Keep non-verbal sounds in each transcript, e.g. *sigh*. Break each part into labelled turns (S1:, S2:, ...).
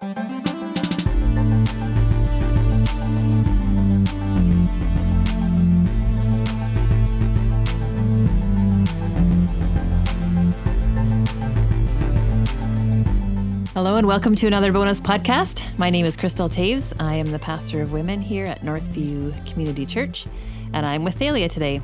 S1: Hello and welcome to another bonus podcast. My name is Crystal Taves. I am the pastor of women here at Northview Community Church, and I'm with Thalia today.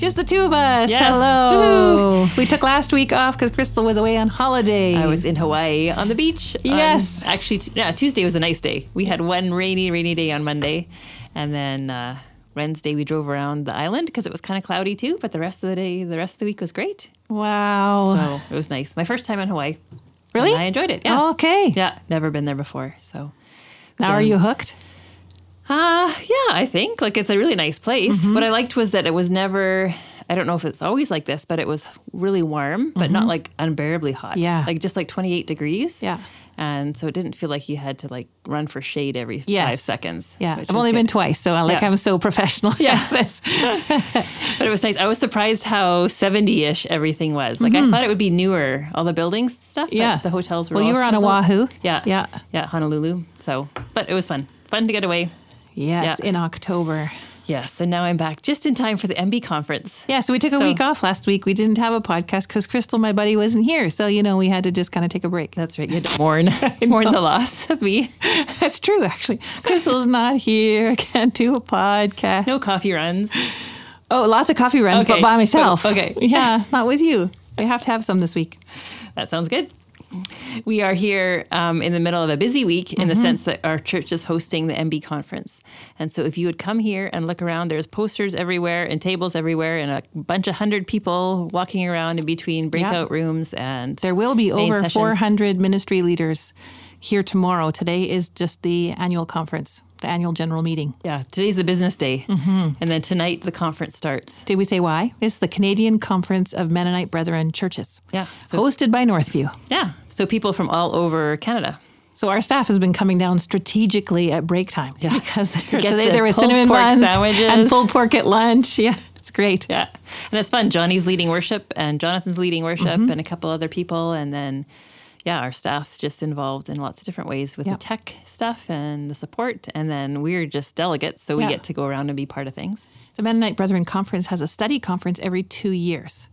S2: Just the two of us.
S1: Yes.
S2: Hello. We took last week off because Crystal was away on holiday.
S1: I was in Hawaii on the beach. on-
S2: Yes.
S1: actually, t- yeah, Tuesday was a nice day. We had one rainy, rainy day on Monday, and then uh, Wednesday we drove around the island because it was kind of cloudy too. But the rest of the day, the rest of the week was great.
S2: Wow.
S1: So it was nice. My first time in Hawaii.
S2: Really?
S1: I enjoyed it. Yeah.
S2: Okay.
S1: Yeah, never been there before. So
S2: Now are you hooked?
S1: Uh, yeah, I think like it's a really nice place.
S2: Mm-hmm.
S1: What I liked was that it was never. I don't know if it's always like this, but it was really warm, but not like unbearably hot.
S2: Mm-hmm. Yeah.
S1: like just like 28 degrees.
S2: Yeah.
S1: and so it didn't feel like you had to like run for shade every
S2: Yes.
S1: five seconds.
S2: Yeah. I've only
S1: good.
S2: been twice, so I like
S1: Yeah.
S2: I'm so professional.
S1: Yeah. *laughs*
S2: this. *laughs*
S1: but it was nice. I was surprised how 70-ish everything was. Like I thought it would be newer, all the buildings stuff. but
S2: Mm-hmm. Yeah.
S1: the hotels were.
S2: Well, you were on. Oahu.
S1: Yeah,
S2: Yeah.
S1: yeah, Honolulu. So, but it was fun. Fun to get away.
S2: Yes,
S1: Yeah.
S2: in October.
S1: Yes, and now I'm back just in time for the MB conference.
S2: Yeah, so we took a
S1: So-
S2: week off last week. We didn't have a podcast because Crystal, my buddy, wasn't here. So, you know, we had to just kind of take a break.
S1: That's right. You had to mourn, *laughs* *laughs* mourn the loss of me. *laughs*
S2: That's true, actually. Crystal's not here. Can't do a podcast.
S1: No coffee runs.
S2: Oh, lots of coffee runs,
S1: Okay.
S2: but by myself.
S1: Oh, okay.
S2: Yeah, not with you. I have to have some this week.
S1: That sounds good. We are here um, in the middle of a busy week in the sense that our church is hosting the MB conference. And so if you would come here and look around, there's posters everywhere and tables everywhere and a bunch of hundred people walking around in between breakout rooms. And
S2: There will be over
S1: sessions.
S2: 400 ministry leaders here tomorrow. Today is just the annual conference, the annual general meeting.
S1: Yeah, today's the business day.
S2: Mm-hmm.
S1: And then tonight the conference starts.
S2: Did we say why? It's the Canadian Conference of Mennonite Brethren Churches,
S1: Yeah. So,
S2: hosted by Northview.
S1: yeah. So people from all over Canada.
S2: So our staff has been coming down strategically at break time
S1: Yeah.
S2: because
S1: To get
S2: today
S1: the
S2: there was cinnamon
S1: pork
S2: buns
S1: sandwiches.
S2: and pulled pork at lunch. *laughs* Yeah, it's great.
S1: Yeah. And it's fun. Johnny's leading worship and Jonathan's leading worship
S2: Mm-hmm.
S1: and a couple other people. And then, yeah, our staff's just involved in lots of different ways with the tech stuff and the support. And then we're just delegates. So we get to go around and be part of things.
S2: The Mennonite Brethren Conference has a study conference every two years.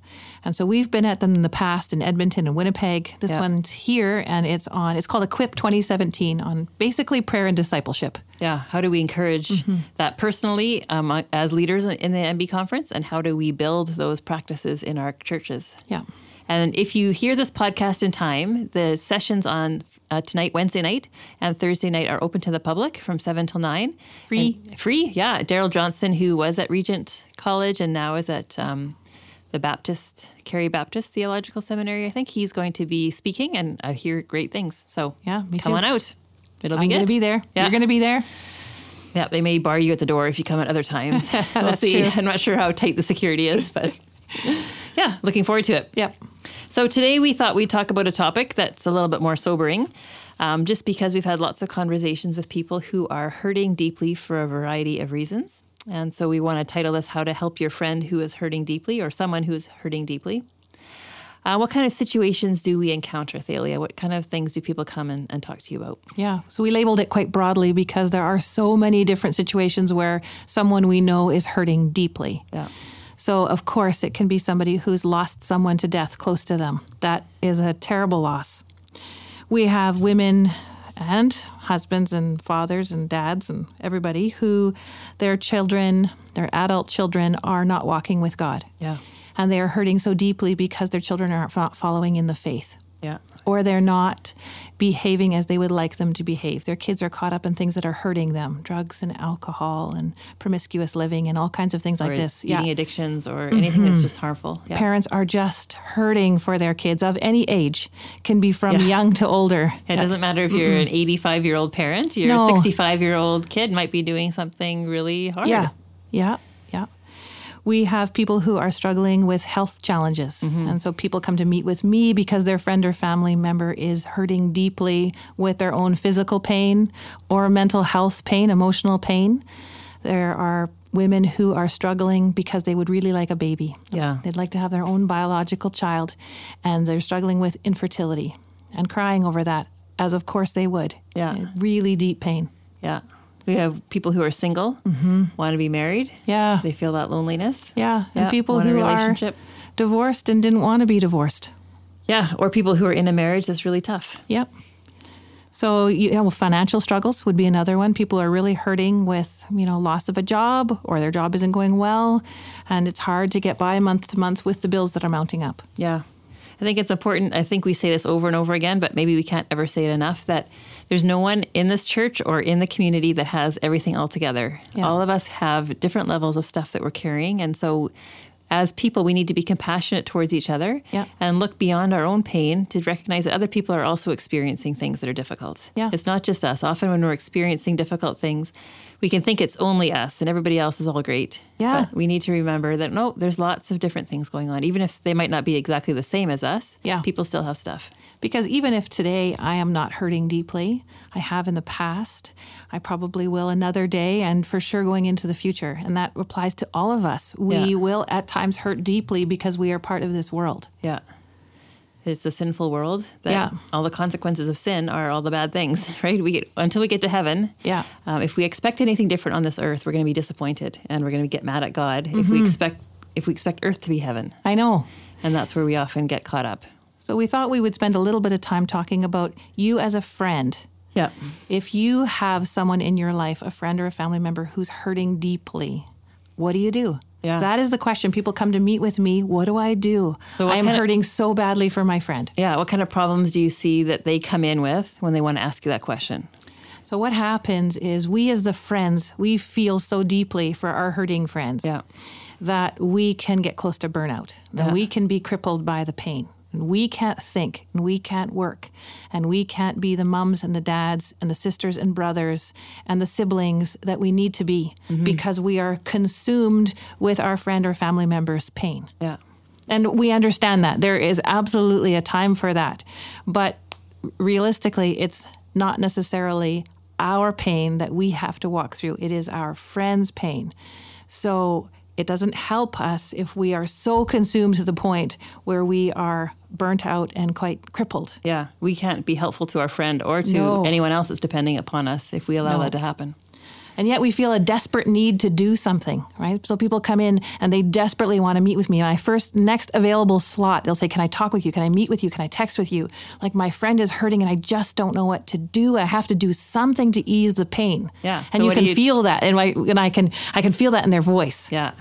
S2: And so we've been at them in the past in Edmonton and Winnipeg. This one's here and it's on, it's called Equip 2017 on basically prayer and discipleship.
S1: Yeah. How do we encourage
S2: Mm-hmm.
S1: that personally um, as leaders in the MB conference? And how do we build those practices in our churches?
S2: Yeah.
S1: And if you hear this podcast in time, the sessions on uh, tonight, Wednesday night, and Thursday night are open to the public from 7 till 9.
S2: Free.
S1: And- free, yeah. Darrell Johnson, who was at Regent College and now is at um, the Baptist, Carey Baptist Theological Seminary, I think he's going to be speaking, and I hear great things. So
S2: Yeah, me
S1: come
S2: too.
S1: on out. It'll be
S2: I'm
S1: good.
S2: going to be there.
S1: Yeah.
S2: You're going to be there.
S1: Yeah, they may bar you at the door if you come at other times. *laughs* we'll
S2: That's
S1: see.
S2: true.
S1: I'm not sure how tight the security is, but *laughs* yeah, looking forward to it.
S2: Yep.
S1: So today we thought we'd talk about a topic that's a little bit more sobering, um, just because we've had lots of conversations with people who are hurting deeply for a variety of reasons. And so we want to title this How to Help Your Friend Who is Hurting Deeply or Someone Who is Hurting Deeply. Uh, what kind of situations do we encounter, Thalia? What kind of things do people come and, and talk to you about?
S2: Yeah. So we labeled it quite broadly because there are so many different situations where someone we know is hurting deeply.
S1: Yeah.
S2: So, of course, it can be somebody who's lost someone to death close to them. That is a terrible loss. We have women and husbands and fathers and dads and everybody who their children, their adult children, are not walking with God.
S1: Yeah.
S2: And they are hurting so deeply because their children aren't following in the faith
S1: Yeah.
S2: or they're not behaving as they would like them to behave. Their kids are caught up in things that are hurting them drugs and alcohol and promiscuous living and all kinds of things like this.
S1: eating addictions or mm-hmm. anything that's just harmful. Yeah.
S2: Parents are just hurting for their kids of any age, can be from
S1: Yeah.
S2: young to older.
S1: It doesn't matter if you're an 85 year old parent, your
S2: No.
S1: 65 year old kid might be doing something really hard.
S2: Yeah, yeah, yeah. We have people who are struggling with health challenges. Mm-hmm. And so people come to meet with me because their friend or family member is hurting deeply with their own physical pain or mental health pain, emotional pain. There are women who are struggling because they would really like a baby.
S1: Yeah.
S2: They'd like to have their own biological child and they're struggling with infertility and crying over that as of course they would.
S1: Yeah.
S2: Really deep pain.
S1: Yeah. We have people who are single, mm-hmm. want to be married.
S2: Yeah.
S1: They feel that loneliness.
S2: Yeah. And people
S1: want
S2: who are divorced and didn't want to be divorced.
S1: Yeah. Or people who are in a marriage that's really tough.
S2: Yep. So you know, financial struggles would be another one. People are really hurting with you know loss of a job or their job isn't going well, and it's hard to get by month to month with the bills that are mounting up.
S1: Yeah. I think it's important. I think we say this over and over again, but maybe we can't ever say it enough that there's no one in this church or in the community that has everything all together.
S2: Yeah.
S1: All of us have different levels of stuff that we're carrying. And so, as people, we need to be compassionate towards each other
S2: Yeah.
S1: and look beyond our own pain to recognize that other people are also experiencing things that are difficult.
S2: Yeah.
S1: It's not just us. Often, when we're experiencing difficult things, we can think it's only us and everybody else is all great.
S2: Yeah.
S1: But we need to remember that no, there's lots of different things going on. Even if they might not be exactly the same as us,
S2: Yeah.
S1: people still have stuff.
S2: Because even if today I am not hurting deeply, I have in the past, I probably will another day, and for sure going into the future. And that applies to all of us. We
S1: Yeah.
S2: will at times hurt deeply because we are part of this world.
S1: Yeah. It's a sinful world that
S2: Yeah.
S1: all the consequences of sin are all the bad things, *laughs* right? We get until we get to heaven.
S2: Yeah.
S1: Um, if we expect anything different on this earth, we're going to be disappointed and we're going to get mad at God. If
S2: Mm-hmm.
S1: we expect if we expect earth to be heaven,
S2: I know.
S1: and that's where we often get caught up.
S2: So we thought we would spend a little bit of time talking about you as a friend.
S1: Yeah.
S2: If you have someone in your life, a friend or a family member who's hurting deeply, what do you do?
S1: Yeah.
S2: That is the question. People come to meet with me. What do I do?
S1: So
S2: I am
S1: kind of-
S2: hurting so badly for my friend.
S1: Yeah. What kind of problems do you see that they come in with when they want to ask you that question?
S2: So what happens is we as the friends, we feel so deeply for our hurting friends
S1: Yeah.
S2: that we can get close to burnout
S1: Yeah.
S2: and we can be crippled by the pain. And we can't think and we can't work and we can't be the mums and the dads and the sisters and brothers and the siblings that we need to be mm-hmm. because we are consumed with our friend or family member's pain.
S1: Yeah.
S2: And we understand that. There is absolutely a time for that. But realistically, it's not necessarily our pain that we have to walk through, it is our friend's pain. So it doesn't help us if we are so consumed to the point where we are burnt out and quite crippled.
S1: Yeah. We can't be helpful to our friend or to
S2: No.
S1: anyone else that's depending upon us if we allow
S2: No.
S1: that to happen.
S2: And yet we feel a desperate need to do something, right? So people come in and they desperately want to meet with me. My first next available slot, they'll say, Can I talk with you? Can I meet with you? Can I text with you? Like my friend is hurting and I just don't know what to do. I have to do something to ease the pain.
S1: Yeah.
S2: And
S1: So
S2: you can
S1: you-
S2: feel that. And, I, and I can I can feel that in their voice.
S1: Yeah.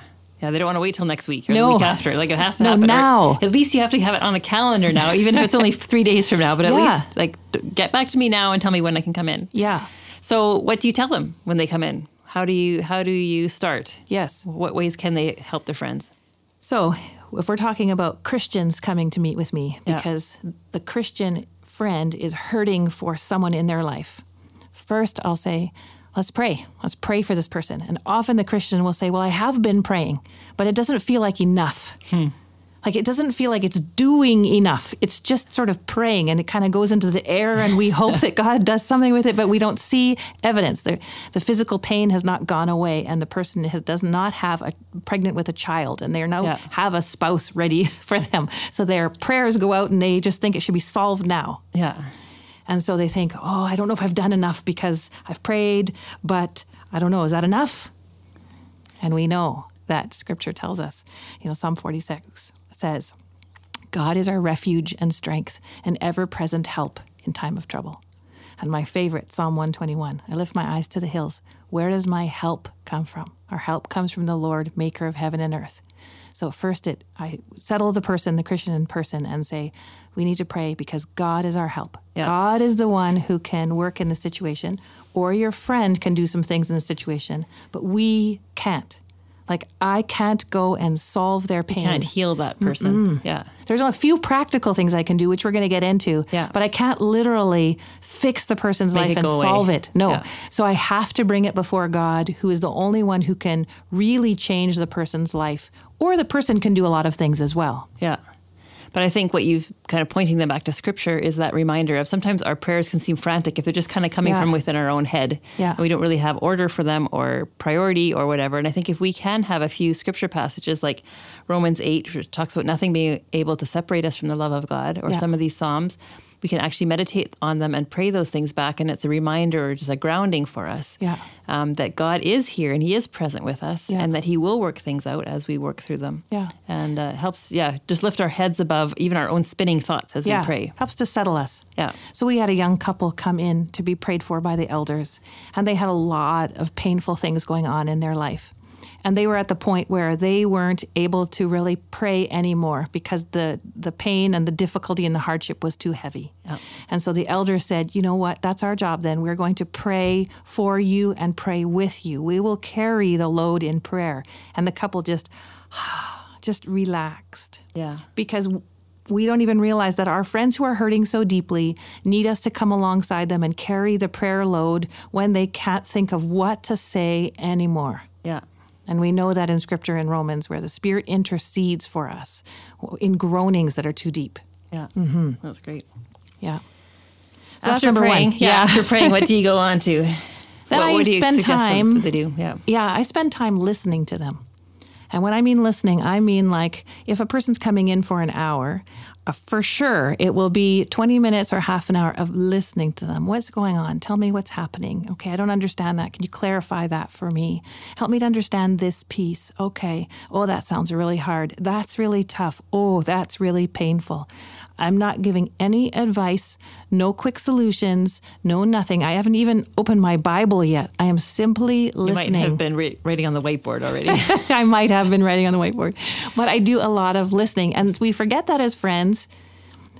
S1: Yeah, they don't want to wait till next week or
S2: No.
S1: the week after. Like it has to
S2: No,
S1: happen or
S2: now.
S1: At least you have to have it on a calendar now, even if it's only *laughs* three days from now. But at
S2: Yeah.
S1: least like get back to me now and tell me when I can come in.
S2: Yeah.
S1: So what do you tell them when they come in? How do you how do you start?
S2: Yes.
S1: What ways can they help their friends?
S2: So, if we're talking about Christians coming to meet with me,
S1: Yeah.
S2: because the Christian friend is hurting for someone in their life, first I'll say, let's pray. Let's pray for this person. And often the Christian will say, well, I have been praying, but it doesn't feel like enough. Hmm. Like it doesn't feel like it's doing enough. It's just sort of praying and it kind of goes into the air and we *laughs* hope that God does something with it, but we don't see evidence. The, the physical pain has not gone away and the person has, does not have a pregnant with a child and they're now
S1: Yeah.
S2: have a spouse ready *laughs* for them. So their prayers go out and they just think it should be solved now.
S1: Yeah.
S2: And so they think, oh, I don't know if I've done enough because I've prayed, but I don't know, is that enough? And we know that scripture tells us, you know, Psalm 46 says, God is our refuge and strength, an ever present help in time of trouble. And my favorite, Psalm 121, I lift my eyes to the hills. Where does my help come from? Our help comes from the Lord, maker of heaven and earth. So first it I settle the person, the Christian in person, and say, we need to pray because God is our help.
S1: Yeah.
S2: God is the one who can work in the situation, or your friend can do some things in the situation, but we can't. Like I can't go and solve their pain.
S1: Can't heal that person. Yeah.
S2: There's a few practical things I can do, which we're going to get into.
S1: Yeah.
S2: But I can't literally fix the person's
S1: Make
S2: life and
S1: away.
S2: solve it. No.
S1: Yeah.
S2: So I have to bring it before God, who is the only one who can really change the person's life, or the person can do a lot of things as well.
S1: Yeah. But I think what you've kind of pointing them back to scripture is that reminder of sometimes our prayers can seem frantic if they're just kind of coming
S2: Yeah.
S1: from within our own head.
S2: Yeah.
S1: And we don't really have order for them or priority or whatever. And I think if we can have a few scripture passages like Romans 8, which talks about nothing being able to separate us from the love of God, or
S2: Yeah.
S1: some of these Psalms, we can actually meditate on them and pray those things back. And it's a reminder or just a grounding for us
S2: Yeah.
S1: um, that God is here and He is present with us
S2: Yeah.
S1: and that He will work things out as we work through them.
S2: Yeah.
S1: And uh, helps, yeah, just lift our heads above even our own spinning thoughts as
S2: yeah.
S1: we pray.
S2: Helps to settle us.
S1: Yeah.
S2: So we had a young couple come in to be prayed for by the elders, and they had a lot of painful things going on in their life. And they were at the point where they weren't able to really pray anymore because the, the pain and the difficulty and the hardship was too heavy.
S1: Yeah.
S2: And so the elder said, You know what? That's our job then. We're going to pray for you and pray with you. We will carry the load in prayer. And the couple just, *sighs* just relaxed
S1: Yeah.
S2: because we don't even realize that our friends who are hurting so deeply need us to come alongside them and carry the prayer load when they can't think of what to say anymore.
S1: Yeah.
S2: And we know that in scripture in Romans, where the Spirit intercedes for us in groanings that are too deep.
S1: Yeah. Mm-hmm. That's great.
S2: Yeah. So
S1: after praying,
S2: one.
S1: yeah, after praying, what do you go *laughs* on to?
S2: Then
S1: what,
S2: I
S1: what you
S2: spend time-
S1: they do? Yeah.
S2: Yeah, I spend time listening to them. And when I mean listening, I mean like if a person's coming in for an hour, uh, for sure it will be 20 minutes or half an hour of listening to them. What's going on? Tell me what's happening. Okay, I don't understand that. Can you clarify that for me? Help me to understand this piece. Okay. Oh, that sounds really hard. That's really tough. Oh, that's really painful. I'm not giving any advice, no quick solutions, no nothing. I haven't even opened my Bible yet. I am simply
S1: You
S2: listening.
S1: might have been ri- writing on the whiteboard already. *laughs*
S2: I might have been writing on the whiteboard, but I do a lot of listening. And we forget that as friends,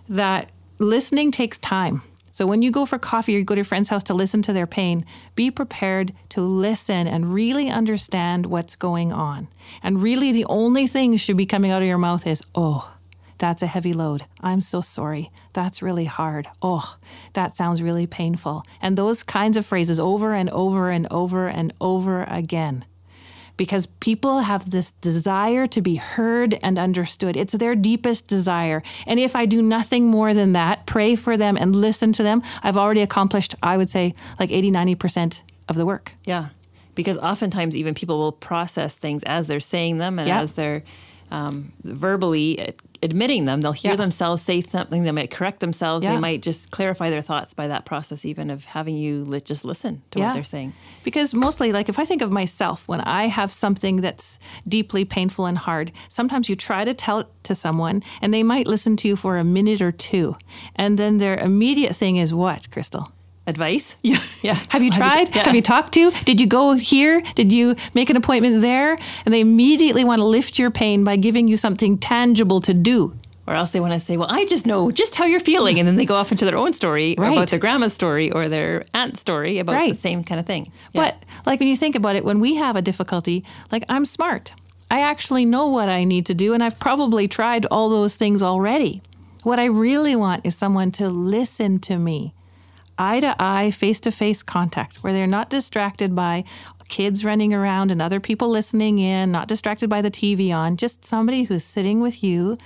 S2: that listening takes time. So when you go for coffee or you go to a friend's house to listen to their pain, be prepared to listen and really understand what's going on. And really, the only thing should be coming out of your mouth is, oh, that's a heavy load. I'm so sorry. That's really hard. Oh, that sounds really painful. And those kinds of phrases over and over and over and over again because people have this desire to be heard and understood. It's their deepest desire. And if I do nothing more than that, pray for them and listen to them, I've already accomplished, I would say, like 80, 90% of the work.
S1: yeah. Because oftentimes, even people will process things as they're saying them and
S2: Yeah.
S1: as they're um, verbally admitting them. They'll hear
S2: Yeah.
S1: themselves say something. They might correct themselves.
S2: Yeah.
S1: They might just clarify their thoughts by that process, even of having you li- just listen to
S2: Yeah.
S1: what they're saying.
S2: Because mostly, like if I think of myself, when I have something that's deeply painful and hard, sometimes you try to tell it to someone and they might listen to you for a minute or two. And then their immediate thing is what, Crystal?
S1: Advice? *laughs*
S2: Yeah.
S1: Yeah. *laughs*
S2: Have you
S1: Have you-
S2: tried?
S1: yeah.
S2: Have you talked to? Did you go here? Did you make an appointment there? And they immediately want to lift your pain by giving you something tangible to do.
S1: Or else they want to say, well, I just know just how you're feeling. And then they go off into their own story
S2: Right.
S1: about their grandma's story or their aunt's story about the same kind of thing. Yeah.
S2: But like when you think about it, when we have a difficulty, like I'm smart. I actually know what I need to do, and I've probably tried all those things already. What I really want is someone to listen to me, eye to eye, face to face contact, where they're not distracted by kids running around and other people listening in, not distracted by the TV on, just somebody who's sitting with you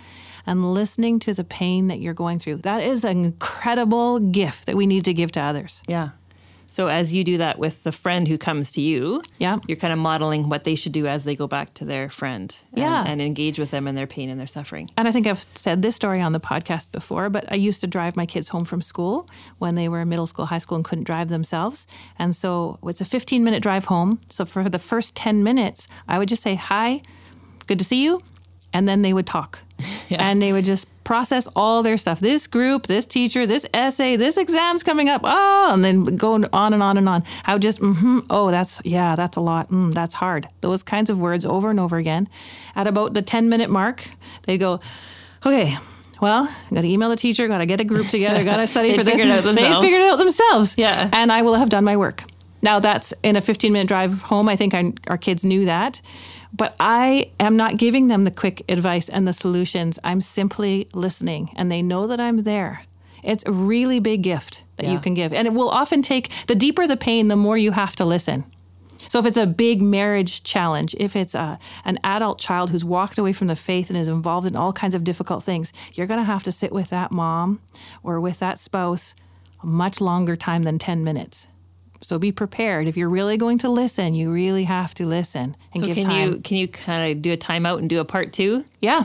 S2: and listening to the pain that you're going through. That is an incredible gift that we need to give to others.
S1: Yeah. So as you do that with the friend who comes to you,
S2: Yeah.
S1: you're kind of modeling what they should do as they go back to their friend and,
S2: Yeah.
S1: and engage with them in their pain and their suffering.
S2: And I think I've said this story on the podcast before, but I used to drive my kids home from school when they were in middle school, high school, and couldn't drive themselves. And so it's a 15 minute drive home. So for the first 10 minutes, I would just say, Hi, good to see you. And then they would talk. *laughs* And they would just process all their stuff. This group, this teacher, this essay, this exam's coming up. Oh, and then going on and on and on. I would just, mm-hmm, oh, that's, yeah, that's a lot. Mm, that's hard. Those kinds of words over and over again. At about the 10 minute mark, they'd go, okay, well, I've got to email the teacher, got to get a group together, got to *laughs* study for this.
S1: figured
S2: They figured it out themselves.
S1: Yeah.
S2: And I will have done my work. Now, that's in a 15 minute drive home. I think I, our kids knew that. But I am not giving them the quick advice and the solutions. I'm simply listening, and they know that I'm there. It's a really big gift that you can give. And it will often take the deeper the pain, the more you have to listen. So if it's a big marriage challenge, if it's a, an adult child who's walked away from the faith and is involved in all kinds of difficult things, you're going to have to sit with that mom or with that spouse a much longer time than 10 minutes. So be prepared. If you're really going to listen, you really have to listen and
S1: So
S2: give
S1: can
S2: time.
S1: you can you kind of do a timeout and do a part two?
S2: yeah.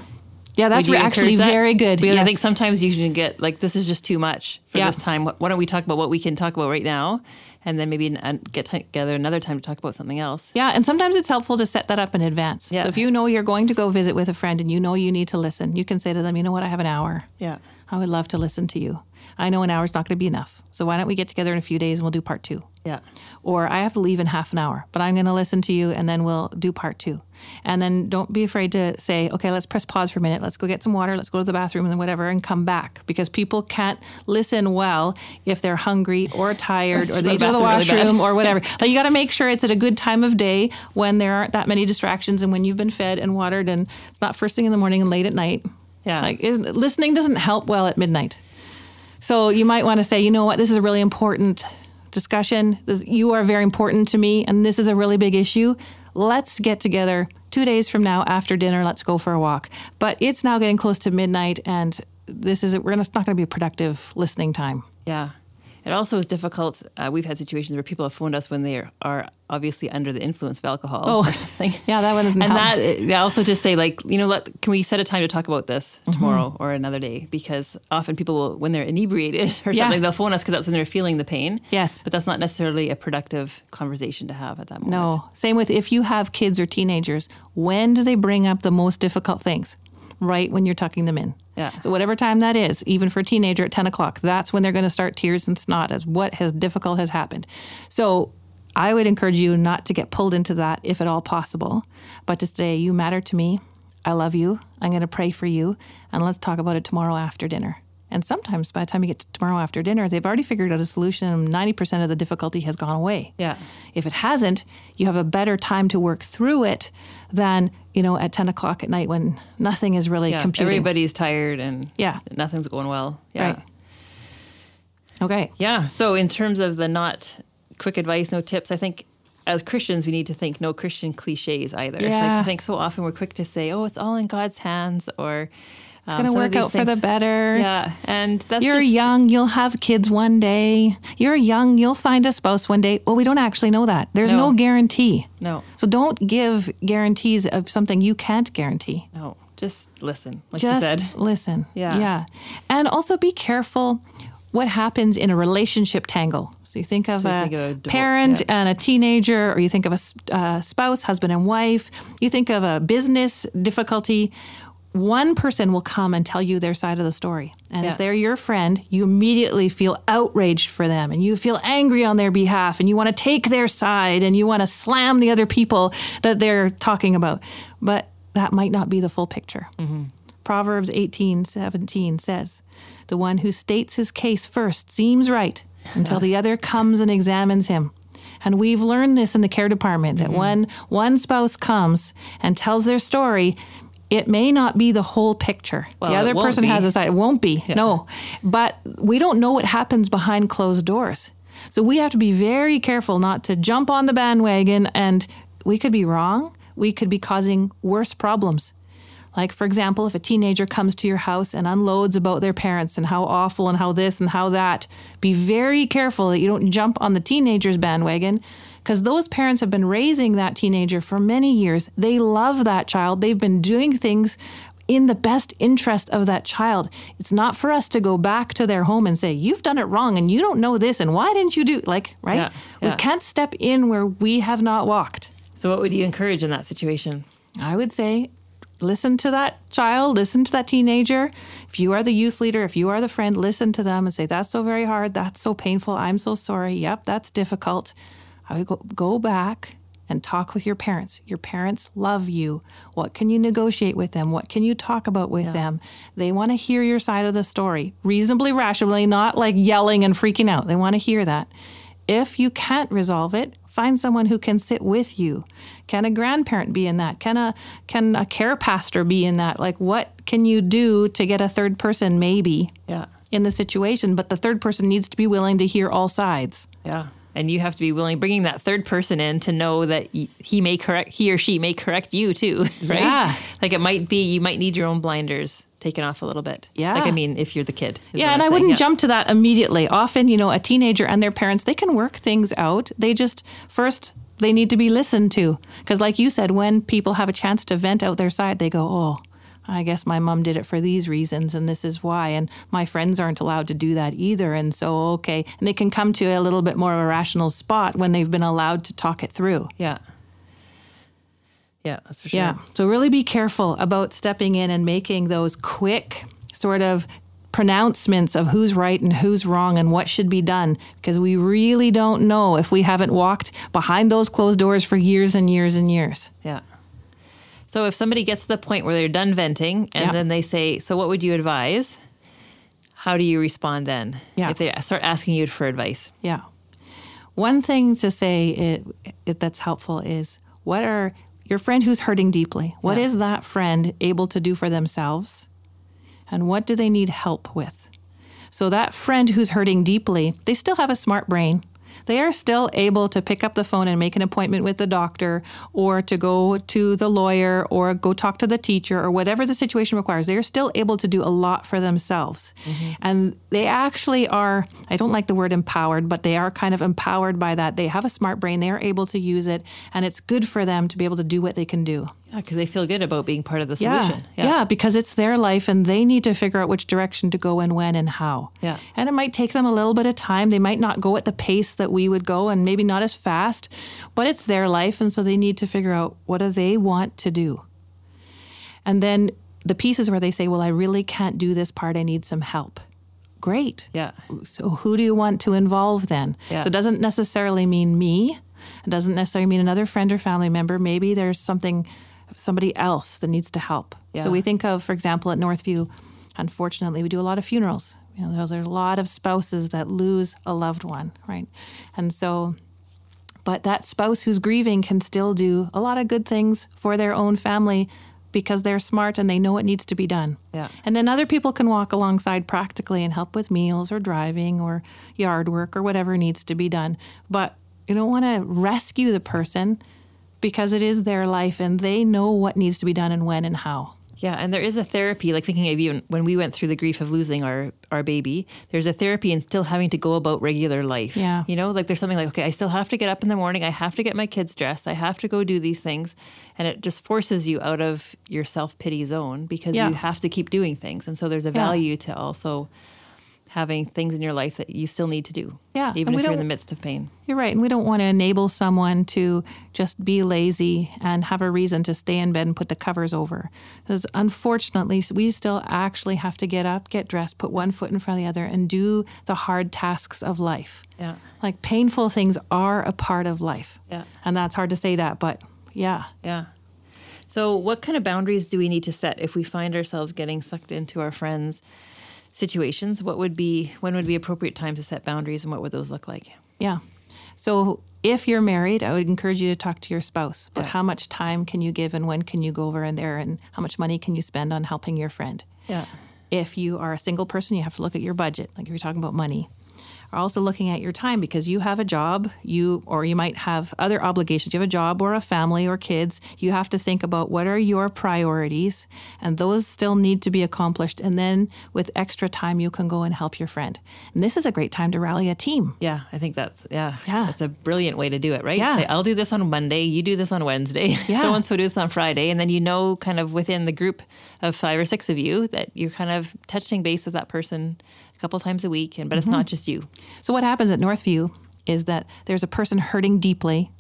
S2: Yeah, that's actually
S1: that?
S2: very good.
S1: Because I think sometimes you can get like this is just too much for
S2: Yeah.
S1: this time. Why don't we talk about what we can talk about right now, and then maybe uh, get together another time to talk about something else.
S2: Yeah, and sometimes it's helpful to set that up in advance.
S1: Yeah.
S2: So if you know you're going to go visit with a friend and you know you need to listen, you can say to them, you know what, I have an hour.
S1: Yeah.
S2: I would love to listen to you. I know an hour's not going to be enough. So why don't we get together in a few days and we'll do part two?
S1: Yeah.
S2: Or I have to leave in half an hour, but I'm going to listen to you and then we'll do part two. And then don't be afraid to say, okay, let's press pause for a minute. Let's go get some water. Let's go to the bathroom and whatever and come back because people can't listen well if they're hungry or tired or *laughs* they need to go to the
S1: really
S2: washroom or whatever. Like you got to make sure it's at a good time of day when there aren't that many distractions and when you've been fed and watered and it's not first thing in the morning and late at night.
S1: Yeah.
S2: Like isn't, listening doesn't help well at midnight. So you might want to say, you know what, this is a really important discussion. This, you are very important to me, and this is a really big issue. Let's get together two days from now after dinner. Let's go for a walk. But it's now getting close to midnight, and this is we're not going to be a productive listening time.
S1: Yeah. It also is difficult. Uh, we've had situations where people have phoned us when they are, are obviously under the influence of alcohol
S2: Oh, *laughs* yeah, that one doesn't
S1: And
S2: help.
S1: that I also just say like, you know, let can we set a time to talk about this
S2: Mm-hmm.
S1: tomorrow or another day? Because often people will, when they're inebriated *laughs* or
S2: Yeah.
S1: something, they'll phone us because that's when they're feeling the pain.
S2: Yes.
S1: but that's not necessarily a productive conversation to have at that moment.
S2: No. Same with if you have kids or teenagers, when do they bring up the most difficult things? Right when you're tucking them in.
S1: Yeah.
S2: So whatever time that is, even for a teenager at 10 o'clock, that's when they're going to start tears and snot as what has difficult has happened. So I would encourage you not to get pulled into that if at all possible, but to say, you matter to me. I love you. I'm going to pray for you. And let's talk about it tomorrow after dinner. And sometimes by the time you get to tomorrow after dinner, they've already figured out a solution and 90% of the difficulty has gone away.
S1: Yeah.
S2: If it hasn't, you have a better time to work through it than, you know, at 10 o'clock at night when nothing is really
S1: Yeah.
S2: computing.
S1: Everybody's tired and
S2: Yeah.
S1: nothing's going well. Yeah.
S2: Right. Okay.
S1: Yeah. So, in terms of the not quick advice, no tips, I think as Christians, we need to think no Christian cliches either. Like,
S2: Yeah.
S1: I think so often we're quick to say, oh, it's all in God's hands or
S2: It's going to work out for the better.
S1: Yeah. And that's
S2: You're
S1: just,
S2: young, you'll have kids one day. You're young, you'll find a spouse one day. Well, we don't actually know that. There's no,
S1: No.
S2: guarantee.
S1: No,
S2: So don't give guarantees of something you can't guarantee.
S1: no. Just listen, like
S2: Just
S1: you said.
S2: listen.
S1: Yeah.
S2: Yeah. And also be careful what happens in a relationship tangle. So you think of
S1: So you
S2: a
S1: think of a divor-
S2: parent
S1: yeah.
S2: and a teenager, or you think of a uh, spouse, husband and wife, you think of a business difficulty. One person will come and tell you their side of the story. And
S1: Yeah.
S2: if they're your friend, you immediately feel outraged for them and you feel angry on their behalf and you want to take their side and you want to slam the other people that they're talking about. But that might not be the full picture. Mm-hmm. Proverbs 18, 17 says, The one who states his case first seems right until the other comes and examines him. And we've learned this in the care department that mm-hmm. when one spouse comes and tells their story, it may not be the whole picture.
S1: Well,
S2: the other person
S1: be.
S2: has a side. It won't be. No. But we don't know what happens behind closed doors. So we have to be very careful not to jump on the bandwagon and we could be wrong. We could be causing worse problems. Like, for example, if a teenager comes to your house and unloads about their parents and how awful and how this and how that, be very careful that you don't jump on the teenager's bandwagon because those parents have been raising that teenager for many years. They love that child, they've been doing things in the best interest of that child. It's not for us to go back to their home and say, You've done it wrong and you don't know this and why didn't you do like, right?
S1: Yeah,
S2: We can't step in where we have not walked.
S1: So, what would you encourage in that situation?
S2: I would say listen to that child, listen to that teenager. If you are the youth leader, if you are the friend, listen to them and say, That's so very hard. That's so painful. I'm so sorry. Yep, that's difficult. I would go, go back and talk with your parents. Your parents love you. What can you negotiate with them? What can you talk about with them? They want to hear your side of the story, reasonably, rationally, not like yelling and freaking out. They want to hear that. If you can't resolve it, find someone who can sit with you. Can a grandparent be in that? Can a can a care pastor be in that? Like what can you do to get a third person maybe
S1: Yeah.
S2: in the situation, but the third person needs to be willing to hear all sides.
S1: Yeah. And you have to be willing, bringing that third person in to know that he may correct, he or she may correct you too, *laughs* right?
S2: Yeah.
S1: Like it might be, you might need your own blinders taken off a little bit.
S2: Yeah.
S1: Like, I mean, if you're the kid.
S2: Yeah, and I wouldn't
S1: Yeah.
S2: jump to that immediately. Often, you know, a teenager and their parents, they can work things out. They just first they need to be listened to because like you said when people have a chance to vent out their side, they go, "Oh, I guess my mom did it for these reasons and this is why. And my friends aren't allowed to do that either. And so, okay. And they can come to a little bit more of a rational spot when they've been allowed to talk it through.
S1: Yeah. Yeah, that's for sure.
S2: Yeah. So really be careful about stepping in and making those quick sort of pronouncements of who's right and who's wrong and what should be done because we really don't know if we haven't walked behind those closed doors for years and years and years.
S1: Yeah. So if somebody gets to the point where they're done venting and
S2: Yeah.
S1: then they say, "So what would you advise?" How do you respond then?
S2: Yeah.
S1: If they start asking you for advice.
S2: Yeah. One thing to say it, it, that's helpful is what are your friend who's hurting deeply? What is
S1: Yeah.
S2: that friend able to do for themselves? And what do they need help with? So, that friend who's hurting deeply, they still have a smart brain. They are still able to pick up the phone and make an appointment with the doctor or to go to the lawyer or go talk to the teacher or whatever the situation requires. They are still able to do a lot for themselves. Mm-hmm. And they actually are, I don't like the word empowered, but they are kind of empowered by that. They have a smart brain, they are able to use it, and it's good for them to be able to do what they can do.
S1: Yeah, because they feel good about being part of the solution.
S2: Yeah.
S1: solution.
S2: yeah. because it's their life and they need to figure out which direction to go and when and how.
S1: Yeah.
S2: And it might take them a little bit of time. They might not go at the pace that we would go and maybe not as fast, but it's their life. And so they need to figure out what do they want to do. And then the pieces where they say, well, I really can't do this part. I need some help. Great.
S1: Yeah.
S2: So who do you want to involve then?
S1: Yeah.
S2: So it doesn't necessarily mean me. It doesn't necessarily mean another friend or family member. Maybe there's something, somebody else that needs to help.
S1: Yeah.
S2: So we think of, for example, at Northview, unfortunately, we do a lot of funerals. You know, there's, there's a lot of spouses that lose a loved one, right? And so, but that spouse who's grieving can still do a lot of good things for their own family because they're smart and they know what needs to be done.
S1: Yeah.
S2: And then other people can walk alongside practically and help with meals or driving or yard work or whatever needs to be done. But you don't want to rescue the person because it is their life and they know what needs to be done and when and how.
S1: Yeah, and there is a therapy, like thinking of even when we went through the grief of losing our our baby, there's a therapy in still having to go about regular life.
S2: Yeah.
S1: You know, like there's something like, okay, I still have to get up in the morning, I have to get my kids dressed, I have to go do these things. And it just forces you out of your self pity zone because
S2: Yeah.
S1: you have to keep doing things. And so there's a
S2: Yeah.
S1: value to also having things in your life that you still need to do.
S2: Yeah,
S1: Even if you're in the midst of pain.
S2: You're right. And we don't want to enable someone to just be lazy and have a reason to stay in bed and put the covers over. Because unfortunately, we still actually have to get up, get dressed, put one foot in front of the other, and do the hard tasks of life.
S1: Yeah.
S2: Like painful things are a part of life.
S1: Yeah.
S2: And that's hard to say that, but yeah.
S1: Yeah. So, what kind of boundaries do we need to set if we find ourselves getting sucked into our friends' situations? What would be when would be appropriate time to set boundaries, and what would those look like?
S2: Yeah. So if you're married, I would encourage you to talk to your spouse. But
S1: Yeah.
S2: how much time can you give and when can you go over and there and how much money can you spend on helping your friend?
S1: Yeah.
S2: If you are a single person, you have to look at your budget, like if you're talking about money. Are also looking at your time because you have a job, you or you might have other obligations. You have a job or a family or kids. You have to think about what are your priorities, and those still need to be accomplished. And then with extra time, you can go and help your friend. And this is a great time to rally a team.
S1: Yeah, I think that's yeah,
S2: Yeah.
S1: that's a brilliant way to do it, right?
S2: Yeah.
S1: Say, I'll do this on Monday, you do this on Wednesday, *laughs*
S2: Yeah.
S1: so and so do this on Friday, and then you know, kind of within the group of five or six of you, that you're kind of touching base with that person couple times a week, and but it's mm-hmm. not just you.
S2: So what happens at Northview is that there's a person hurting deeply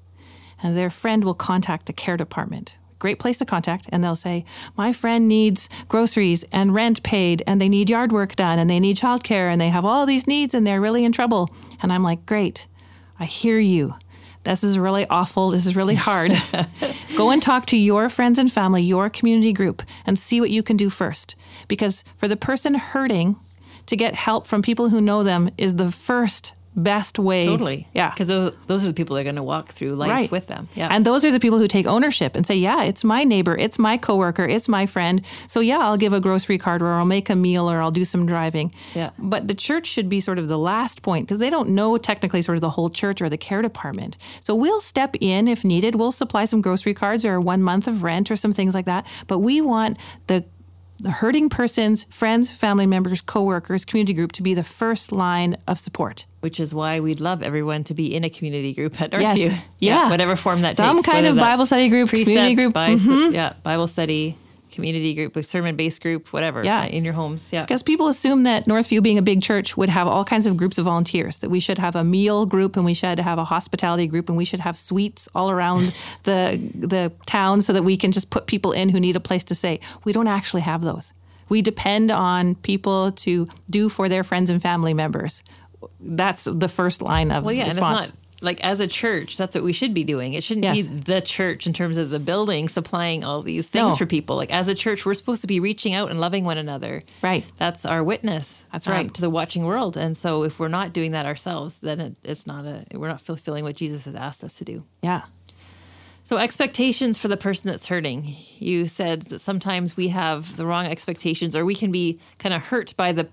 S2: and their friend will contact the care department. Great place to contact and they'll say, "My friend needs groceries and rent paid and they need yard work done and they need childcare and they have all these needs and they're really in trouble." And I'm like, "Great. I hear you. This is really awful. This is really hard. *laughs* Go and talk to your friends and family, your community group, and see what you can do first. Because for the person hurting, to get help from people who know them is the first best way.
S1: Totally,
S2: Yeah.
S1: because those, those are the people that are going to walk through life
S2: Right.
S1: with them. Yeah,
S2: And those are the people who take ownership and say, yeah, it's my neighbor, it's my coworker, it's my friend. So yeah, I'll give a grocery card or I'll make a meal or I'll do some driving.
S1: Yeah.
S2: But the church should be sort of the last point because they don't know technically sort of the whole church or the care department. So we'll step in if needed. We'll supply some grocery cards or one month of rent or some things like that. But we want the the hurting person's friends, family members, coworkers, community group to be the first line of support.
S1: which is why we'd love everyone to be in a community group at
S2: Yes.
S1: Northview.
S2: Yeah.
S1: whatever form that
S2: Some
S1: takes.
S2: Some
S1: kind
S2: of Bible study group,
S1: precept,
S2: community group.
S1: Bi-
S2: Mhm.
S1: Yeah, Bible study, community group, a sermon based group, whatever.
S2: Yeah.
S1: in your homes. Yeah.
S2: Because people assume that Northview, being a big church, would have all kinds of groups of volunteers, that we should have a meal group and we should have a hospitality group and we should have suites all around *laughs* the, the town so that we can just put people in who need a place to stay. We don't actually have those. We depend on people to do for their friends and family members. That's the first line of
S1: well, yeah,
S2: response.
S1: And it's not like as a church, that's what we should be doing. It shouldn't
S2: Yes.
S1: be the church in terms of the building supplying all these things
S2: No.
S1: for people. Like as a church, we're supposed to be reaching out and loving one another.
S2: Right.
S1: That's our witness.
S2: That's
S1: um,
S2: right.
S1: to the watching world. And so if we're not doing that ourselves, then it, it's not a we're not fulfilling what Jesus has asked us to do.
S2: yeah.
S1: So expectations for the person that's hurting. You said that sometimes we have the wrong expectations, or we can be kind of hurt by the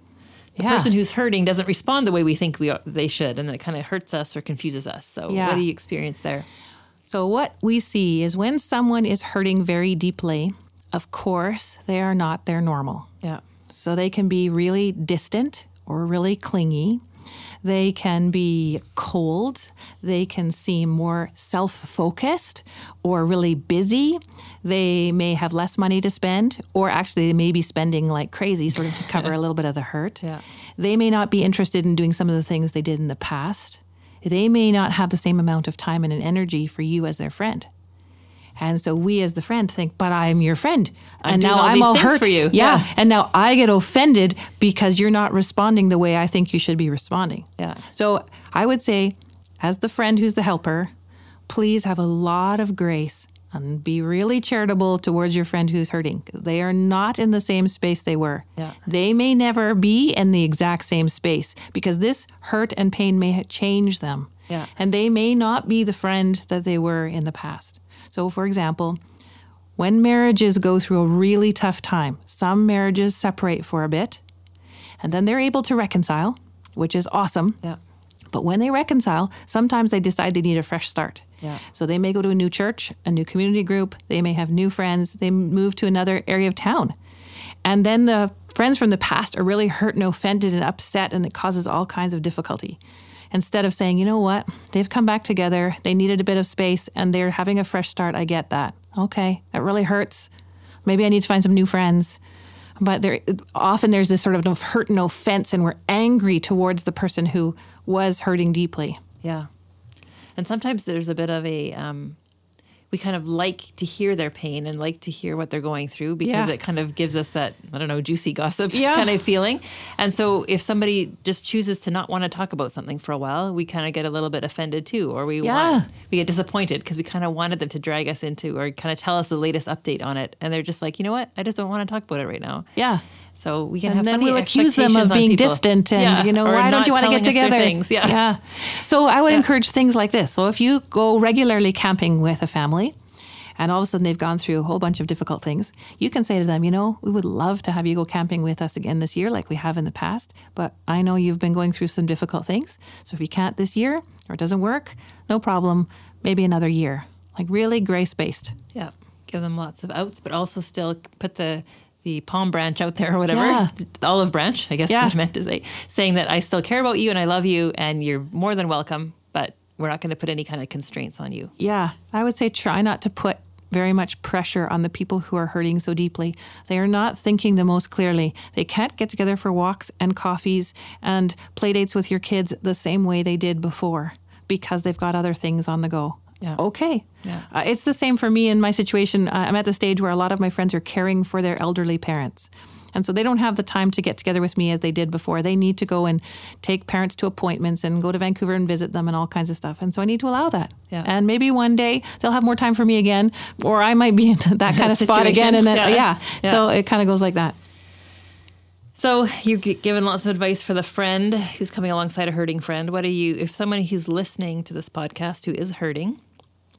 S1: the
S2: Yeah.
S1: person who's hurting doesn't respond the way we think we are, they should, and then it kind of hurts us or confuses us. So
S2: Yeah.
S1: what do you experience there?
S2: So, what we see is when someone is hurting very deeply, of course, they are not their normal.
S1: Yeah.
S2: So, they can be really distant or really clingy. They can be cold. They can seem more self focused or really busy. They may have less money to spend, or actually, they may be spending like crazy, sort of to cover a little bit of the hurt.
S1: Yeah.
S2: They may not be interested in doing some of the things they did in the past. They may not have the same amount of time and energy for you as their friend. And so we as the friend think, but I'm your friend. and now
S1: all
S2: I'm all hurt
S1: for you.
S2: Yeah.
S1: Yeah.
S2: And now I get offended because you're not responding the way I think you should be responding.
S1: Yeah.
S2: So I would say, as the friend who's the helper, please have a lot of grace and be really charitable towards your friend who's hurting. They are not in the same space they were.
S1: Yeah.
S2: They may never be in the exact same space because this hurt and pain may change them.
S1: Yeah.
S2: And they may not be the friend that they were in the past. So, for example, when marriages go through a really tough time, some marriages separate for a bit and then they're able to reconcile, which is awesome.
S1: Yeah.
S2: But when they reconcile, sometimes they decide they need a fresh start.
S1: Yeah.
S2: So they may go to a new church, a new community group, they may have new friends, they move to another area of town. And then the friends from the past are really hurt and offended and upset, and it causes all kinds of difficulty. Instead of saying, you know what, they've come back together, they needed a bit of space, and they're having a fresh start, I get that. Okay, that really hurts. Maybe I need to find some new friends. But there, often there's this sort of hurt and offense, and we're angry towards the person who was hurting deeply.
S1: Yeah. And sometimes there's a bit of a, um, we kind of like to hear their pain and like to hear what they're going through because
S2: Yeah.
S1: it kind of gives us that, I don't know, juicy gossip *laughs*
S2: Yeah.
S1: kind of feeling. And so if somebody just chooses to not want to talk about something for a while, we kind of get a little bit offended too, or we
S2: Yeah.
S1: want, we get disappointed because we kind of wanted them to drag us into or kind of tell us the latest update on it. And they're just like, you know what? I just don't want to talk about it right now.
S2: Yeah.
S1: So we can
S2: and
S1: have
S2: then we'll accuse them of being distant and
S1: Yeah,
S2: you know
S1: or
S2: why don't you want to get
S1: telling us their
S2: together?
S1: things. Yeah.
S2: so i would encourage things like this. So if you go regularly camping with a family and all of a sudden they've gone through a whole bunch of difficult things you can say to them you know we would love to have you go camping with us again this year like we have in the past but i know you've been going through some difficult things. So if you can't this year or it doesn't work no problem. Maybe another year. Like really grace based
S1: Yeah, give them lots of outs, but also still put the the palm branch out there or whatever,
S2: Yeah.
S1: olive branch. I guess
S2: Yeah.
S1: is what I meant to say, saying that I still care about you and I love you and you're more than welcome, but we're not going to put any kind of constraints on you.
S2: Yeah, I would say try not to put very much pressure on the people who are hurting so deeply. They are not thinking the most clearly. They can't get together for walks and coffees and play dates with your kids the same way they did before because they've got other things on the go.
S1: Yeah.
S2: Okay.
S1: Yeah.
S2: Uh, it's the same for me in my situation. Uh, I'm at the stage where a lot of my friends are caring for their elderly parents. And so they don't have the time to get together with me as they did before. They need to go and take parents to appointments and go to Vancouver and visit them and all kinds of stuff. And so I need to allow that.
S1: Yeah.
S2: And maybe one day they'll have more time for me again, or I might be *laughs* in that kind of spot again. And then,
S1: Yeah.
S2: yeah.
S1: Yeah.
S2: So it kind of goes like that.
S1: So you've given lots of advice for the friend who's coming alongside a hurting friend. What are you, if someone who's listening to this podcast who is hurting,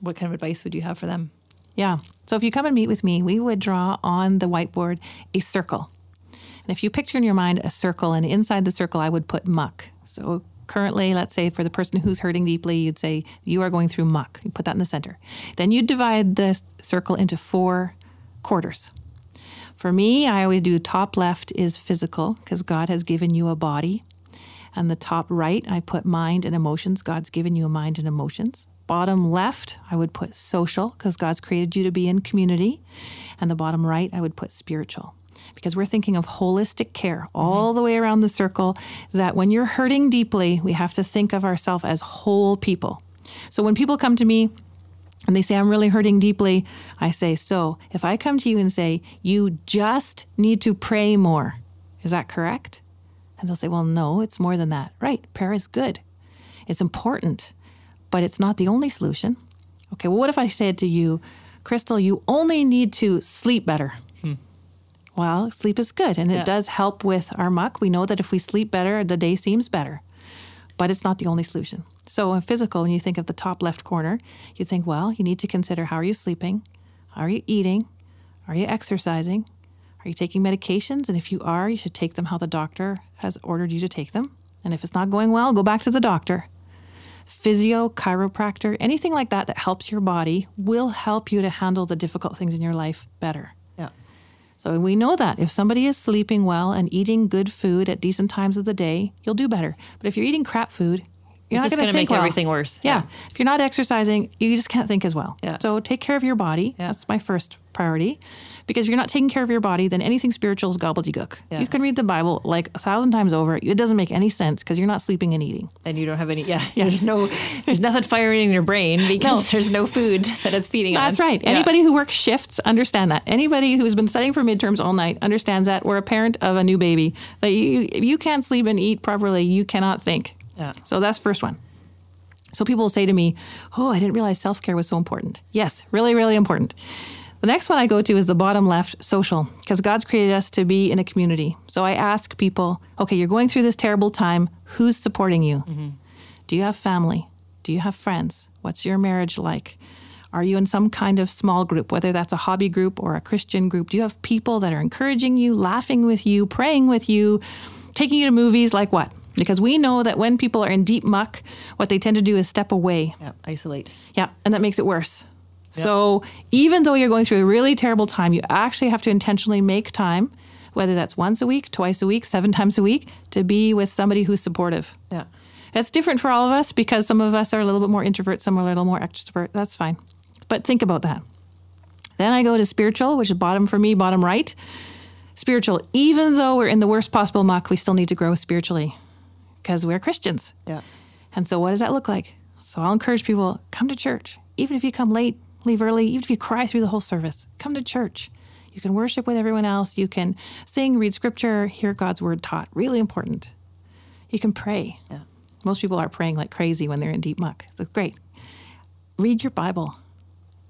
S1: what kind of advice would you have for them?
S2: Yeah. So if you come and meet with me, we would draw on the whiteboard a circle. And if you picture in your mind a circle, and inside the circle, I would put muck. So currently, let's say for the person who's hurting deeply, you'd say, You are going through muck. You put that in the center. Then you'd divide the circle into four quarters. For me, I always do top left is physical because God has given you a body. And the top right, I put mind and emotions. God's given you a mind and emotions. Bottom left, I would put social because God's created you to be in community. And the bottom right, I would put spiritual because we're thinking of holistic care all mm-hmm. the way around the circle. That when you're hurting deeply, we have to think of ourselves as whole people. So when people come to me and they say, I'm really hurting deeply, I say, So if I come to you and say, You just need to pray more, is that correct? And they'll say, Well, no, it's more than that. Right, prayer is good, it's important, but it's not the only solution. Okay, well, what if I said to you, Crystal, you only need to sleep better? Hmm. Well, sleep is good and it does help with our muck. We know that if we sleep better, the day seems better, but it's not the only solution. So, in physical, when you think of the top left corner, you think, well, you need to consider how are you sleeping? Are you eating? Are you exercising? Are you taking medications? And if you are, you should take them how the doctor has ordered you to take them. And if it's not going well, go back to the doctor. Physio, chiropractor, anything like that that helps your body will help you to handle the difficult things in your life better.
S1: Yeah.
S2: So we know that if somebody is sleeping well and eating good food at decent times of the day, you'll do better. But if you're eating crap food,
S1: you're
S2: it's
S1: not going to make
S2: well.
S1: everything worse.
S2: Yeah. yeah. If you're not exercising, you just can't think as well.
S1: Yeah.
S2: So take care of your body. Yeah. That's my first priority. Because if you're not taking care of your body, then anything spiritual is gobbledygook. Yeah. You can read the Bible like a thousand times over. It doesn't make any sense because you're not sleeping and eating.
S1: And you don't have any, yeah, *laughs* yeah. there's no, there's nothing firing in your brain *laughs* because no. there's no food *laughs* that it's feeding on.
S2: That's
S1: on.
S2: right. Yeah. Anybody who works shifts understand that. Anybody who's been studying for midterms all night understands that. Or a parent of a new baby, that you, if you can't sleep and eat properly, you cannot think.
S1: Yeah.
S2: So that's first one. So people will say to me, Oh, I didn't realize self care was so important. Yes, really, really important. The next one I go to is the bottom left, social, because God's created us to be in a community. So I ask people, okay, you're going through this terrible time. Who's supporting you? Mm-hmm. Do you have family? Do you have friends? What's your marriage like? Are you in some kind of small group, whether that's a hobby group or a Christian group? Do you have people that are encouraging you, laughing with you, praying with you, taking you to movies? Like what? Because we know that when people are in deep muck, what they tend to do is step away.
S1: Yeah, isolate.
S2: Yeah, and that makes it worse. So even though you're going through a really terrible time, you actually have to intentionally make time, whether that's once a week, twice a week, seven times a week, to be with somebody who's supportive.
S1: Yeah.
S2: That's different for all of us because some of us are a little bit more introvert, some are a little more extrovert. That's fine. But think about that. Then I go to spiritual, which is bottom for me, bottom right. Spiritual, even though we're in the worst possible muck, we still need to grow spiritually because we're Christians.
S1: Yeah.
S2: And so, what does that look like? So, I'll encourage people come to church. Even if you come late, leave early, even if you cry through the whole service, come to church. You can worship with everyone else. You can sing, read scripture, hear God's word taught. Really important. You can pray.
S1: Yeah.
S2: Most people are praying like crazy when they're in deep muck. That's great. Read your Bible.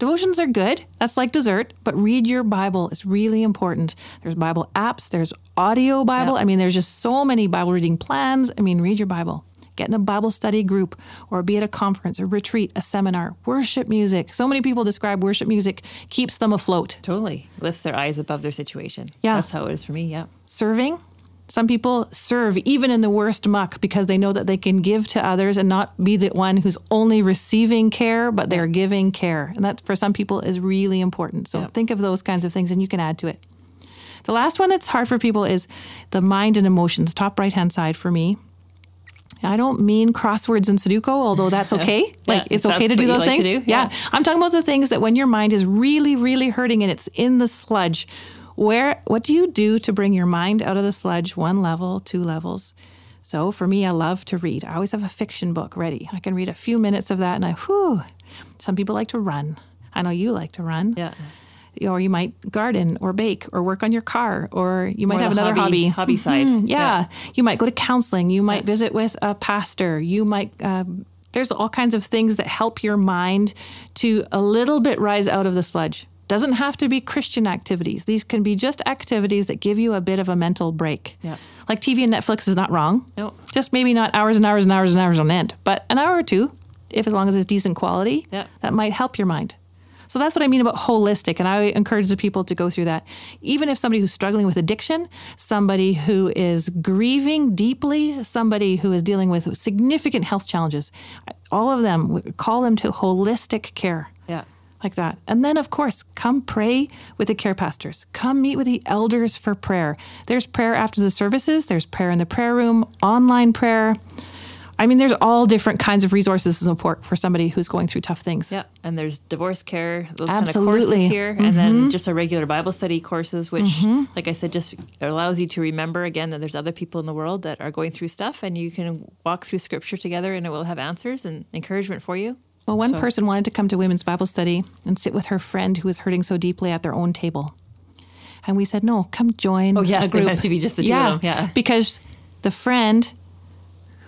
S2: Devotions are good. That's like dessert, but read your Bible. It's really important. There's Bible apps, there's audio Bible. Yeah. I mean, there's just so many Bible reading plans. I mean, read your Bible get in a Bible study group, or be at a conference, a retreat, a seminar. Worship music. So many people describe worship music keeps them afloat.
S1: Totally. Lifts their eyes above their situation.
S2: Yeah.
S1: That's how it is for me. Yeah.
S2: Serving. Some people serve even in the worst muck because they know that they can give to others and not be the one who's only receiving care, but they're giving care. And that for some people is really important. So think of those kinds of things and you can add to it. The last one that's hard for people is the mind and emotions, top right hand side for me. I don't mean crosswords and Sudoku, although that's *laughs* okay. yeah, like it's okay to do those things.
S1: Do.
S2: Yeah. yeah. I'm talking about the things that when your mind is really, really hurting and it's in the sludge, where what do you do to bring your mind out of the sludge one level, two levels? So for me, I love to read. I always have a fiction book ready. I can read a few minutes of that and I whew. Some people like to run. I know you like to run.
S1: Yeah
S2: or you might garden or bake or work on your car or you might have another
S1: hobby hobby, side
S2: mm-hmm. yeah. yeah. you might go to counseling you might yeah. visit with a pastor you might uh, there's all kinds of things that help your mind to a little bit rise out of the sludge doesn't have to be christian activities these can be just activities that give you a bit of a mental break
S1: yeah.
S2: like tv and netflix is not wrong
S1: no.
S2: just maybe not hours and hours and hours and hours on end but an hour or two if as long as it's decent quality
S1: yeah.
S2: that might help your mind so that's what I mean about holistic. And I encourage the people to go through that. Even if somebody who's struggling with addiction, somebody who is grieving deeply, somebody who is dealing with significant health challenges, all of them call them to holistic care. Like that. And then, of course, come pray with the care pastors. Come meet with the elders for prayer. There's prayer after the services, there's prayer in the prayer room, online prayer. I mean, there's all different kinds of resources and support for somebody who's going through tough things.
S1: Yeah, and there's divorce care, those
S2: Absolutely.
S1: kind of courses here, and then mm-hmm. just a regular Bible study courses, which, mm-hmm. like I said, just allows you to remember again that there's other people in the world that are going through stuff, and you can walk through Scripture together, and it will have answers and encouragement for you.
S2: Well, one
S1: So-
S2: person wanted to come to women's Bible study and sit with her friend who was hurting so deeply at their own table. And we said, no, come join
S1: Oh, yeah,
S2: a *laughs*
S1: it
S2: group.
S1: had to be just the two of them, yeah.
S2: Because the friend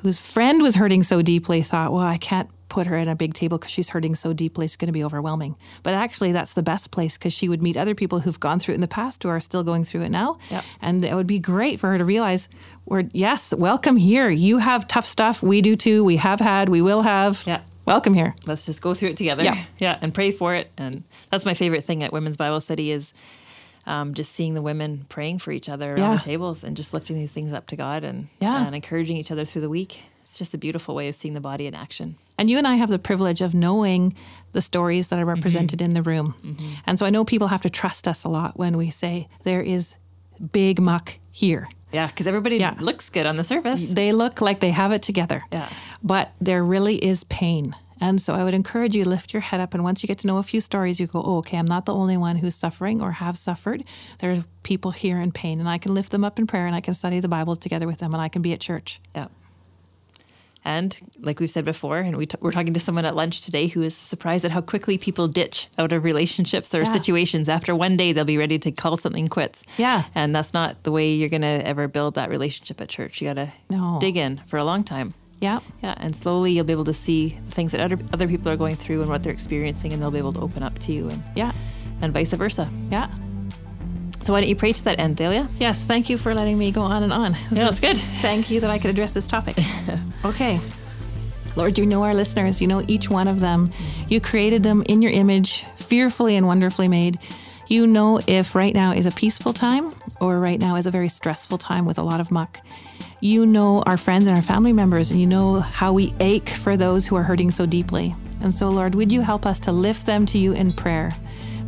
S2: whose friend was hurting so deeply thought, well, I can't put her at a big table because she's hurting so deeply. It's going to be overwhelming. But actually, that's the best place because she would meet other people who've gone through it in the past who are still going through it now.
S1: Yep.
S2: And it would be great for her to realize, we're, yes, welcome here. You have tough stuff. We do too. We have had, we will have.
S1: Yeah.
S2: Welcome here.
S1: let's just go through it together.
S2: Yeah.
S1: yeah, and pray for it. And that's my favorite thing at women's Bible study is um, just seeing the women praying for each other around
S2: Yeah.
S1: the tables and just lifting these things up to God and
S2: Yeah.
S1: and encouraging each other through the week. It's just a beautiful way of seeing the body in action.
S2: And you and I have the privilege of knowing the stories that are represented in the room. And so I know people have to trust us a lot when we say there is big muck here.
S1: Yeah, because everybody
S2: Yeah.
S1: looks good on the surface.
S2: They look like they have it together.
S1: Yeah.
S2: But there really is pain. And so I would encourage you lift your head up. And once you get to know a few stories, you go, oh, okay, I'm not the only one who's suffering or have suffered. There are people here in pain, and I can lift them up in prayer and I can study the Bible together with them and I can be at church.
S1: Yeah. And like we've said before, and we t- we're talking to someone at lunch today who is surprised at how quickly people ditch out of relationships or
S2: Yeah.
S1: situations. After one day, they'll be ready to call something quits.
S2: Yeah.
S1: And that's not the way you're going to ever build that relationship at church. You got to
S2: No.
S1: dig in for a long time.
S2: Yeah.
S1: Yeah. And slowly you'll be able to see the things that other, other people are going through and what they're experiencing, and they'll be able to open up to you and,
S2: Yeah.
S1: and vice versa.
S2: Yeah.
S1: So why don't you pray to that end, Thalia?
S2: Yes, thank you for letting me go on and on.
S1: Yeah, that's good.
S2: Thank you that I could address this topic. *laughs* okay. Lord, you know our listeners. You know each one of them. You created them in your image, fearfully and wonderfully made. You know if right now is a peaceful time or right now is a very stressful time with a lot of muck. You know our friends and our family members, and you know how we ache for those who are hurting so deeply. And so, Lord, would you help us to lift them to you in prayer?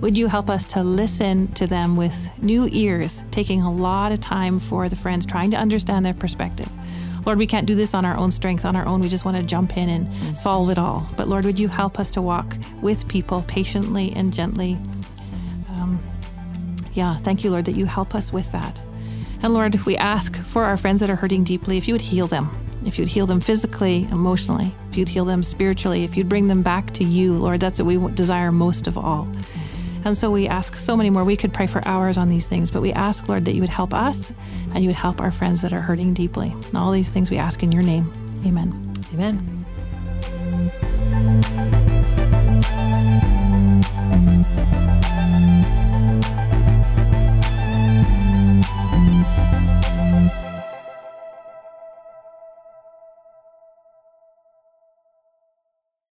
S2: Would you help us to listen to them with new ears, taking a lot of time for the friends, trying to understand their perspective? Lord, we can't do this on our own strength, on our own. We just want to jump in and solve it all. But Lord, would you help us to walk with people patiently and gently? Um, yeah, thank you, Lord, that you help us with that. And Lord, we ask for our friends that are hurting deeply, if you would heal them, if you'd heal them physically, emotionally, if you'd heal them spiritually, if you'd bring them back to you, Lord, that's what we desire most of all. And so we ask so many more. We could pray for hours on these things, but we ask, Lord, that you would help us and you would help our friends that are hurting deeply. And all these things we ask in your name. Amen.
S1: Amen.